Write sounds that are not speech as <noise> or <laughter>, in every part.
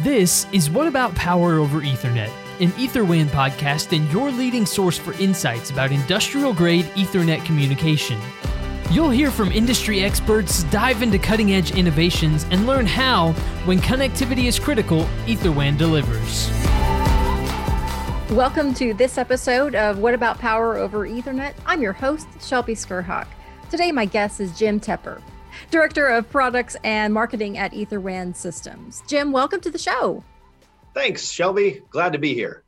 This is What About Power over Ethernet, an EtherWAN podcast and your leading source for insights about industrial grade Ethernet communication. You'll hear from industry experts, dive into cutting edge innovations, and learn how, when connectivity is critical, EtherWAN delivers. Welcome to this episode of What About Power over Ethernet. I'm your host, Shelby Skrhak. Today, my guest is Jim Toepper, Director of Products and Marketing at EtherWAN Systems. Jim, welcome to the show. Thanks, Shelby. Glad to be here.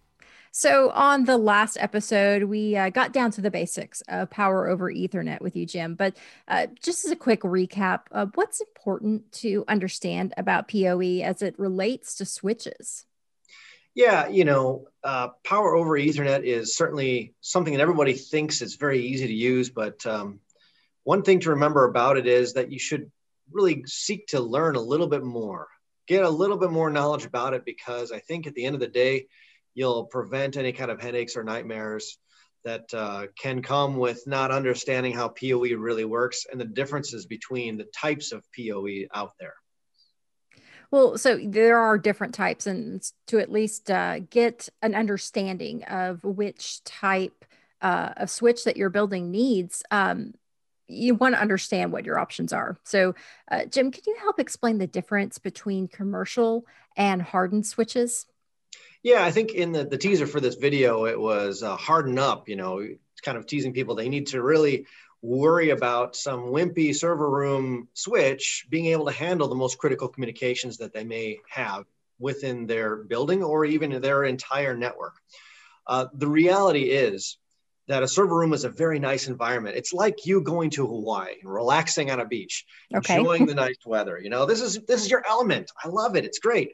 So, on the last episode, we uh, got down to the basics of power over Ethernet with you, Jim. But uh, just as a quick recap, uh, what's important to understand about PoE as it relates to switches? Yeah, you know, uh, power over Ethernet is certainly something that everybody thinks is very easy to use, but um, one thing to remember about it is that you should really seek to learn a little bit more, get a little bit more knowledge about it, because I think at the end of the day, you'll prevent any kind of headaches or nightmares that uh, can come with not understanding how PoE really works and the differences between the types of PoE out there. Well, so there are different types, and to at least uh, get an understanding of which type uh, of switch that you're building needs, um, you want to understand what your options are. So, uh, Jim, can you help explain the difference between commercial and hardened switches? Yeah, I think in the, the teaser for this video, it was uh, harden up, you know, kind of teasing people. They need to really worry about some wimpy server room switch being able to handle the most critical communications that they may have within their building or even their entire network. Uh, the reality is that a server room is a very nice environment. It's like you going to Hawaii and relaxing on a beach, okay. enjoying the nice weather. You know, this is this is your element. I love it. It's great.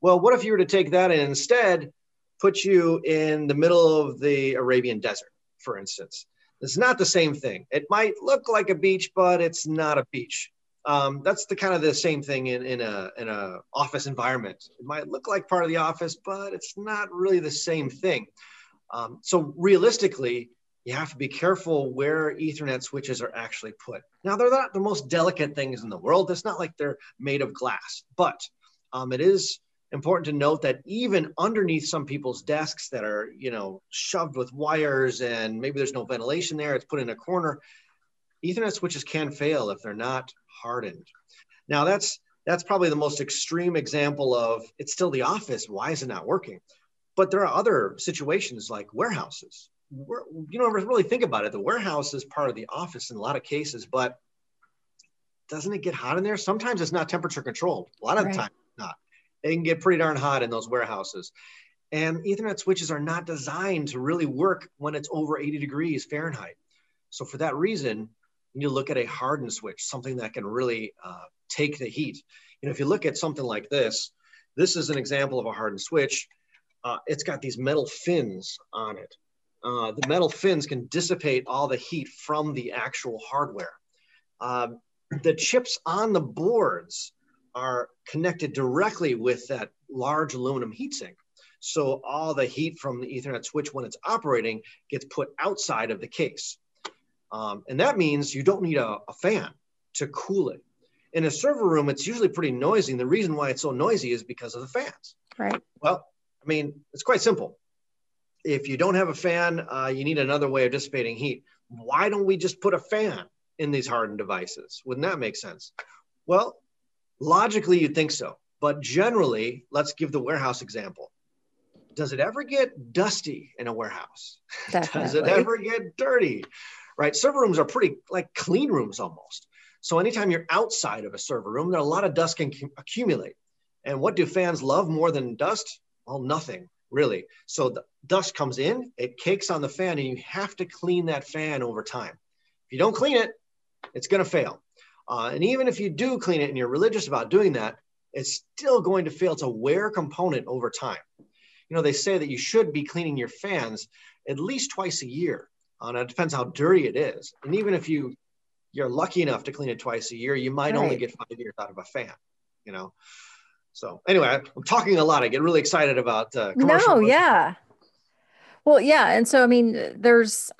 Well, what if you were to take that and instead put you in the middle of the Arabian desert, for instance? It's not the same thing. It might look like a beach, but it's not a beach. Um, that's the kind of the same thing in, in a in a office environment. It might look like part of the office, but it's not really the same thing. Um, so realistically, you have to be careful where Ethernet switches are actually put. Now, they're not the most delicate things in the world. It's not like they're made of glass, but um, it is important to note that even underneath some people's desks that are, you know, shoved with wires and maybe there's no ventilation there, it's put in a corner, Ethernet switches can fail if they're not hardened. Now, that's that's probably the most extreme example of it's still the office. Why is it not working? But there are other situations like warehouses. We're, you don't really think about it. The warehouse is part of the office in a lot of cases, but doesn't it get hot in there? Sometimes it's not temperature controlled. A lot of right. the time, not. It can get pretty darn hot in those warehouses. And Ethernet switches are not designed to really work when it's over 80 degrees Fahrenheit. So for that reason, you need to look at a hardened switch, something that can really uh, take the heat. You know, if you look at something like this, this is an example of a hardened switch uh, it's got these metal fins on it. Uh, the metal fins can dissipate all the heat from the actual hardware. Um, the chips on the boards are connected directly with that large aluminum heatsink. So all the heat from the Ethernet switch when it's operating gets put outside of the case. Um, and that means you don't need a, a fan to cool it. In a server room, it's usually pretty noisy. And the reason why it's so noisy is because of the fans. Right. Well, I mean, it's quite simple. If you don't have a fan, uh, you need another way of dissipating heat. Why don't we just put a fan in these hardened devices? Wouldn't that make sense? Well, logically, you'd think so. But generally, let's give the warehouse example. Does it ever get dusty in a warehouse? <laughs> Does it ever get dirty? Right? Server rooms are pretty like clean rooms almost. So anytime you're outside of a server room, there a lot of dust can accumulate. And what do fans love more than dust? Well, nothing really. So the dust comes in, it cakes on the fan, and you have to clean that fan over time. If you don't clean it, it's going to fail. Uh, and even if you do clean it and you're religious about doing that, it's still going to fail. It's a wear component over time. You know, they say that you should be cleaning your fans at least twice a year. Uh, and it depends how dirty it is. And even if you you're lucky enough to clean it twice a year, you might right. only get five years out of a fan. You know, so anyway, I'm talking a lot. I get really excited about uh, no, yeah. Well, yeah, and so I mean, there's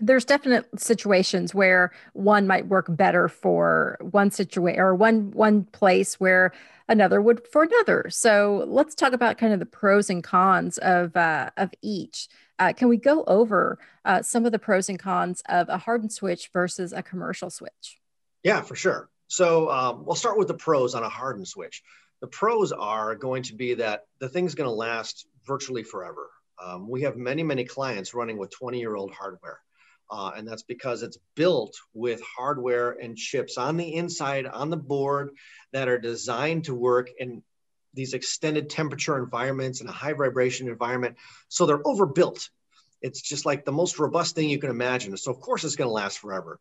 there's definite situations where one might work better for one situation or one one place where another would for another. So let's talk about kind of the pros and cons of uh, of each. Uh, can we go over uh, some of the pros and cons of a hardened switch versus a commercial switch? Yeah, for sure. So um, we'll start with the pros on a hardened switch. The pros are going to be that the thing's going to last virtually forever. Um, we have many, many clients running with 20 year old hardware. Uh, and that's because it's built with hardware and chips on the inside on the board that are designed to work in these extended temperature environments and a high vibration environment. So they're overbuilt. It's just like the most robust thing you can imagine. So, of course, it's going to last forever.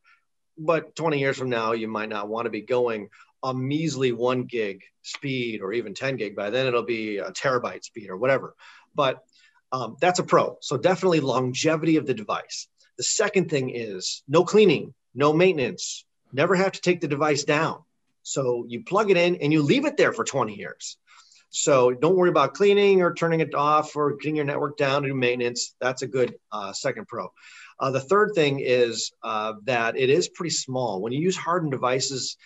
But 20 years from now, you might not want to be going a measly one gig speed or even 10 gig. By then, it'll be a terabyte speed or whatever. But um, that's a pro. So, definitely longevity of the device. The second thing is no cleaning, no maintenance, never have to take the device down. So you plug it in and you leave it there for 20 years. So don't worry about cleaning or turning it off or getting your network down to do maintenance. That's a good uh, second pro. Uh, the third thing is uh, that it is pretty small. When you use hardened devices,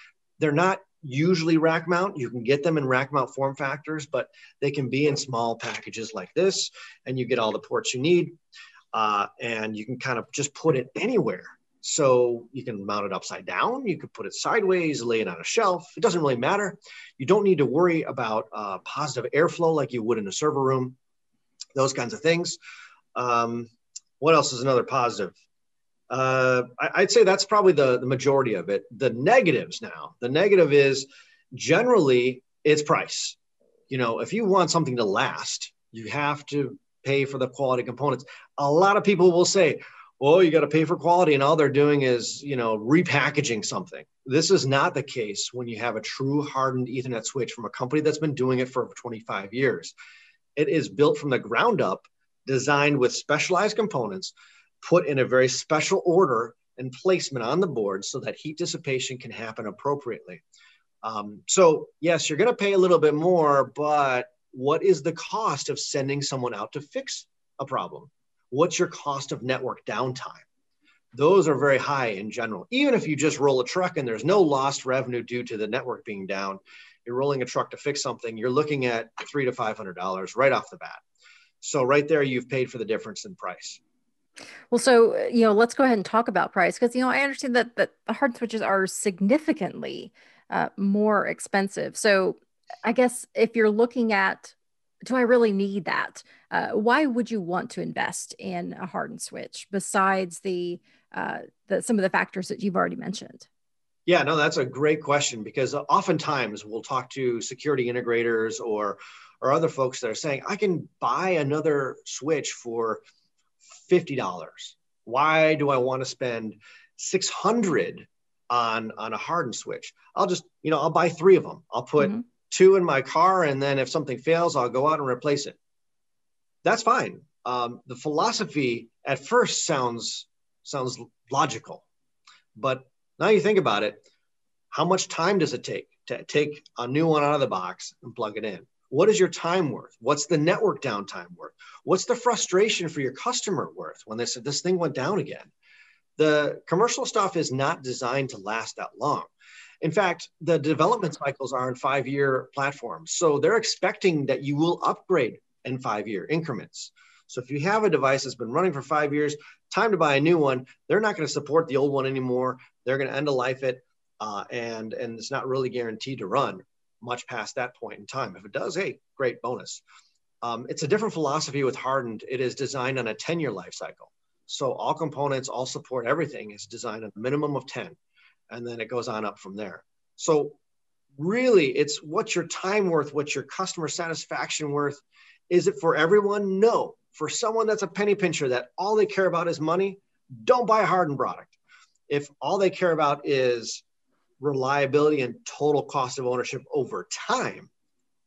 they're not usually rack mount. You can get them in rack mount form factors, but they can be in small packages like this, and you get all the ports you need uh, and you can kind of just put it anywhere. So you can mount it upside down, you could put it sideways, lay it on a shelf. It doesn't really matter. You don't need to worry about uh, positive airflow like you would in a server room, those kinds of things. Um, what else is another positive? Uh, I, would say that's probably the, the majority of it. The negatives now, the negative is generally it's price. You know, if you want something to last, you have to pay for the quality components. A lot of people will say, well, you got to pay for quality, and all they're doing is, you know, repackaging something. This is not the case when you have a true hardened Ethernet switch from a company that's been doing it for 25 years. It is built from the ground up, designed with specialized components, put in a very special order and placement on the board so that heat dissipation can happen appropriately. Um, so, yes, you're going to pay a little bit more, but what is the cost of sending someone out to fix a problem? What's your cost of network downtime? Those are very high in general. Even if you just roll a truck and there's no lost revenue due to the network being down, you're rolling a truck to fix something, you're looking at three to five hundred dollars right off the bat. So right there, you've paid for the difference in price. Well, so you know, let's go ahead and talk about price because you know I understand that that the hard switches are significantly uh, more expensive. So I guess if you're looking at, do I really need that? Uh, why would you want to invest in a hardened switch besides the, uh, the some of the factors that you've already mentioned? Yeah, no, that's a great question because oftentimes we'll talk to security integrators or or other folks that are saying, I can buy another switch for fifty dollars. Why do I want to spend six hundred on on a hardened switch? I'll just you know I'll buy three of them. I'll put mm-hmm two in my car, and then if something fails, I'll go out and replace it. That's fine. Um, the philosophy at first sounds sounds logical, but now you think about it, how much time does it take to take a new one out of the box and plug it in? What is your time worth? What's the network downtime worth? What's the frustration for your customer worth when they said this thing went down again? The commercial stuff is not designed to last that long. In fact, the development cycles are in five year platforms. So they're expecting that you will upgrade in five year increments. So if you have a device that's been running for five years, time to buy a new one. They're not going to support the old one anymore. They're going to end of life it, uh, and and it's not really guaranteed to run much past that point in time. If it does, hey, great bonus. Um, it's a different philosophy with hardened. It is designed on a 10 year life cycle. So all components, all support, everything is designed a minimum of 10 and then it goes on up from there. So really it's what's your time worth, what's your customer satisfaction worth? Is it for everyone? No. For someone that's a penny pincher that all they care about is money, don't buy a hardened product. If all they care about is reliability and total cost of ownership over time,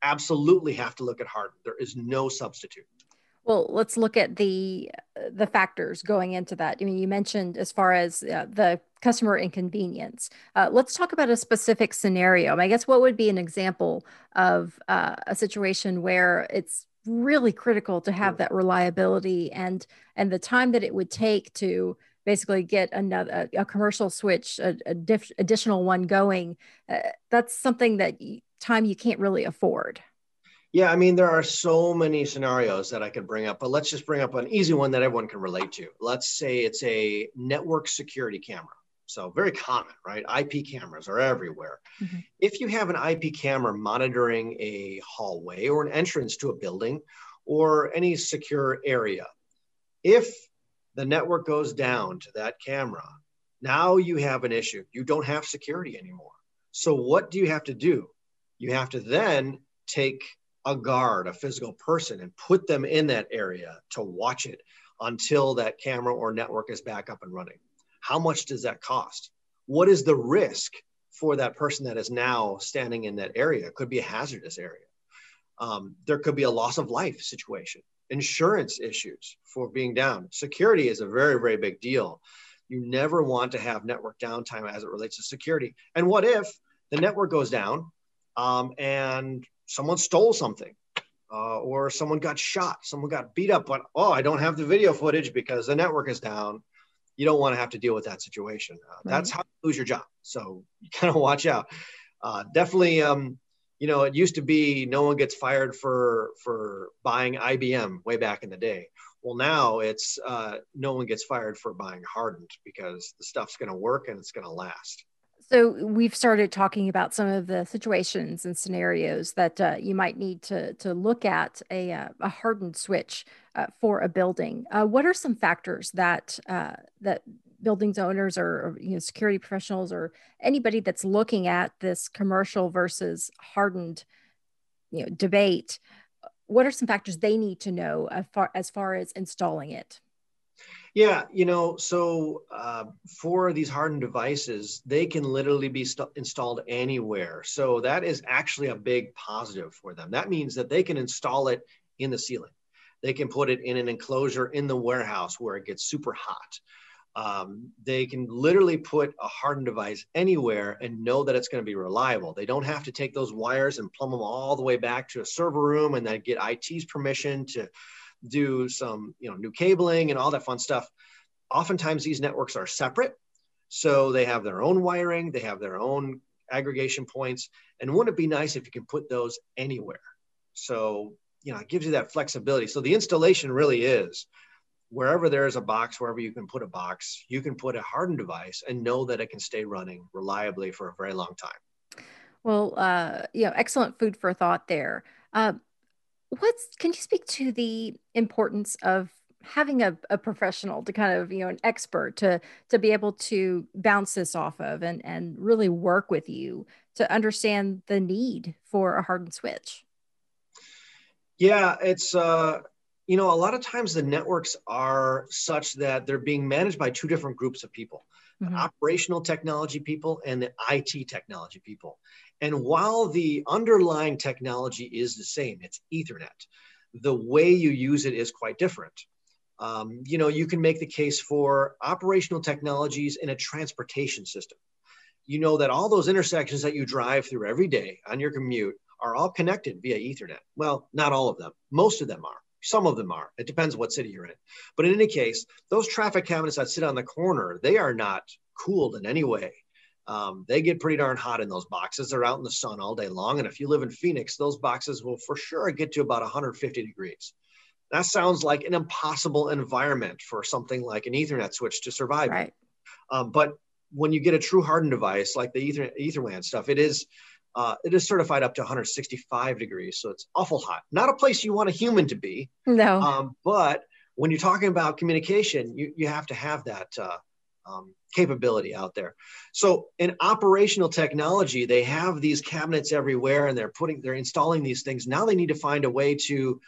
absolutely have to look at hardened. There is no substitute. Well, let's look at the the factors going into that. I mean, you mentioned as far as uh, the customer inconvenience. Uh, let's talk about a specific scenario. I guess what would be an example of uh, a situation where it's really critical to have that reliability and and the time that it would take to basically get another a, commercial switch, a, a diff, additional one going. Uh, that's something that time you can't really afford. Yeah, I mean, there are so many scenarios that I could bring up, but let's just bring up an easy one that everyone can relate to. Let's say it's a network security camera. So, very common, right? IP cameras are everywhere. Mm-hmm. If you have an IP camera monitoring a hallway or an entrance to a building or any secure area, if the network goes down to that camera, now you have an issue. You don't have security anymore. So, what do you have to do? You have to then take a guard, a physical person, and put them in that area to watch it until that camera or network is back up and running. How much does that cost? What is the risk for that person that is now standing in that area? It could be a hazardous area. Um, there could be a loss of life situation, insurance issues for being down. Security is a very, very big deal. You never want to have network downtime as it relates to security. And what if the network goes down um, and someone stole something uh, or someone got shot, someone got beat up, but oh, I don't have the video footage because the network is down. You don't want to have to deal with that situation. Uh, right. That's how you lose your job. So <laughs> you kind of watch out. Uh, definitely, um, you know, it used to be no one gets fired for for buying IBM way back in the day. Well, now it's uh, no one gets fired for buying hardened because the stuff's going to work and it's going to last. So we've started talking about some of the situations and scenarios that uh, you might need to to look at a, uh, a hardened switch uh, for a building. Uh, what are some factors that uh, that buildings owners or, or, you know security professionals or anybody that's looking at this commercial versus hardened you know debate? What are some factors they need to know as far as, far as installing it? Yeah, you know, so uh, for these hardened devices, they can literally be st- installed anywhere. So that is actually a big positive for them. That means that they can install it in the ceiling. They can put it in an enclosure in the warehouse where it gets super hot. Um, they can literally put a hardened device anywhere and know that it's going to be reliable. They don't have to take those wires and plumb them all the way back to a server room and then get IT's permission to do some you know new cabling and all that fun stuff. Oftentimes these networks are separate. So they have their own wiring they have their own aggregation points. And wouldn't it be nice if you can put those anywhere? So you know it gives you that flexibility. So the installation really is wherever there is a box wherever you can put a box you can put a hardened device and know that it can stay running reliably for a very long time. Well uh, you know excellent food for thought there. Uh, what's can you speak to the importance of having a, a professional to kind of you know an expert to to be able to bounce this off of and and really work with you to understand the need for a hardened switch? Yeah it's uh you know a lot of times the networks are such that they're being managed by two different groups of people mm-hmm. the operational technology people and the it technology people and while the underlying technology is the same, it's Ethernet, the way you use it is quite different. Um, you know, you can make the case for operational technologies in a transportation system. You know that all those intersections that you drive through every day on your commute are all connected via Ethernet. Well, not all of them. Most of them are. Some of them are. It depends what city you're in. But in any case, those traffic cabinets that sit on the corner, they are not cooled in any way um, they get pretty darn hot in those boxes. They're out in the sun all day long. And if you live in Phoenix, those boxes will for sure get to about 150 degrees. That sounds like an impossible environment for something like an Ethernet switch to survive. Right. Um, but when you get a true hardened device like the Ether, EtherWAN stuff, it is uh, it is certified up to 165 degrees, so it's awful hot. Not a place you want a human to be. No. Um, but when you're talking about communication, you, you have to have that uh, um, capability out there. So in operational technology, they have these cabinets everywhere and they're putting, they're installing these things. Now they need to find a way to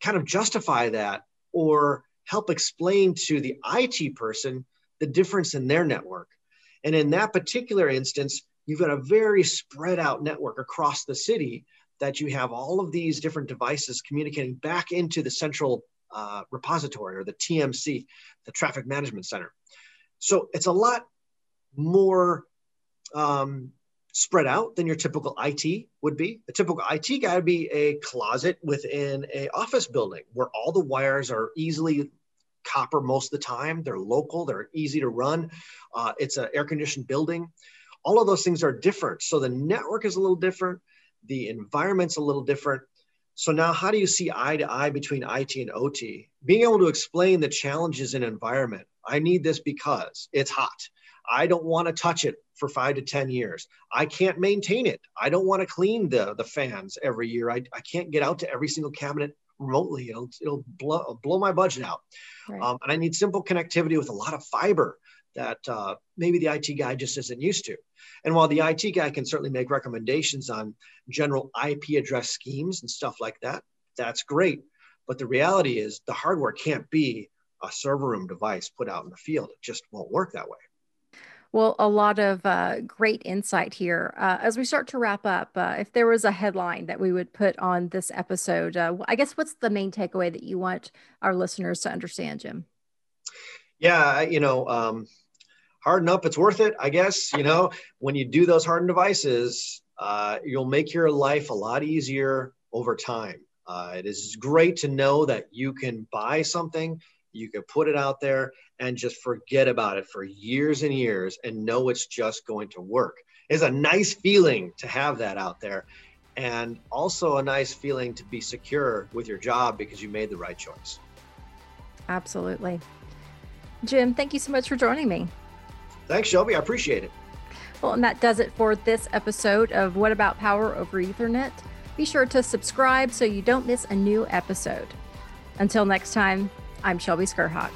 kind of justify that or help explain to the IT person the difference in their network. And in that particular instance, you've got a very spread out network across the city that you have all of these different devices communicating back into the central uh, repository or the TMC, the traffic management center. So it's a lot more um, spread out than your typical IT would be. A typical IT guy would be a closet within a office building where all the wires are easily copper most of the time. They're local, they're easy to run. Uh, it's an air conditioned building. All of those things are different. So the network is a little different, the environment's a little different. So now, how do you see eye to eye between IT and OT? Being able to explain the challenges in environment. I need this because it's hot. I don't want to touch it for five to 10 years. I can't maintain it. I don't want to clean the, the fans every year. I, I can't get out to every single cabinet remotely. It'll, it'll blow, blow my budget out. Right. Um, and I need simple connectivity with a lot of fiber that uh, maybe the IT guy just isn't used to. And while the IT guy can certainly make recommendations on general IP address schemes and stuff like that, that's great. But the reality is the hardware can't be a server room device put out in the field. It just won't work that way. Well, a lot of uh, great insight here. Uh, as we start to wrap up, uh, if there was a headline that we would put on this episode, uh, I guess what's the main takeaway that you want our listeners to understand, Jim? Yeah, you know, um, harden up, it's worth it, I guess. You know, when you do those hardened devices, uh, you'll make your life a lot easier over time. Uh, it is great to know that you can buy something you can put it out there and just forget about it for years and years and know it's just going to work. It's a nice feeling to have that out there and also a nice feeling to be secure with your job because you made the right choice. Absolutely. Jim, thank you so much for joining me. Thanks, Shelby. I appreciate it. Well, and that does it for this episode of What About Power over Ethernet. Be sure to subscribe so you don't miss a new episode. Until next time, I'm Shelby Skrhak.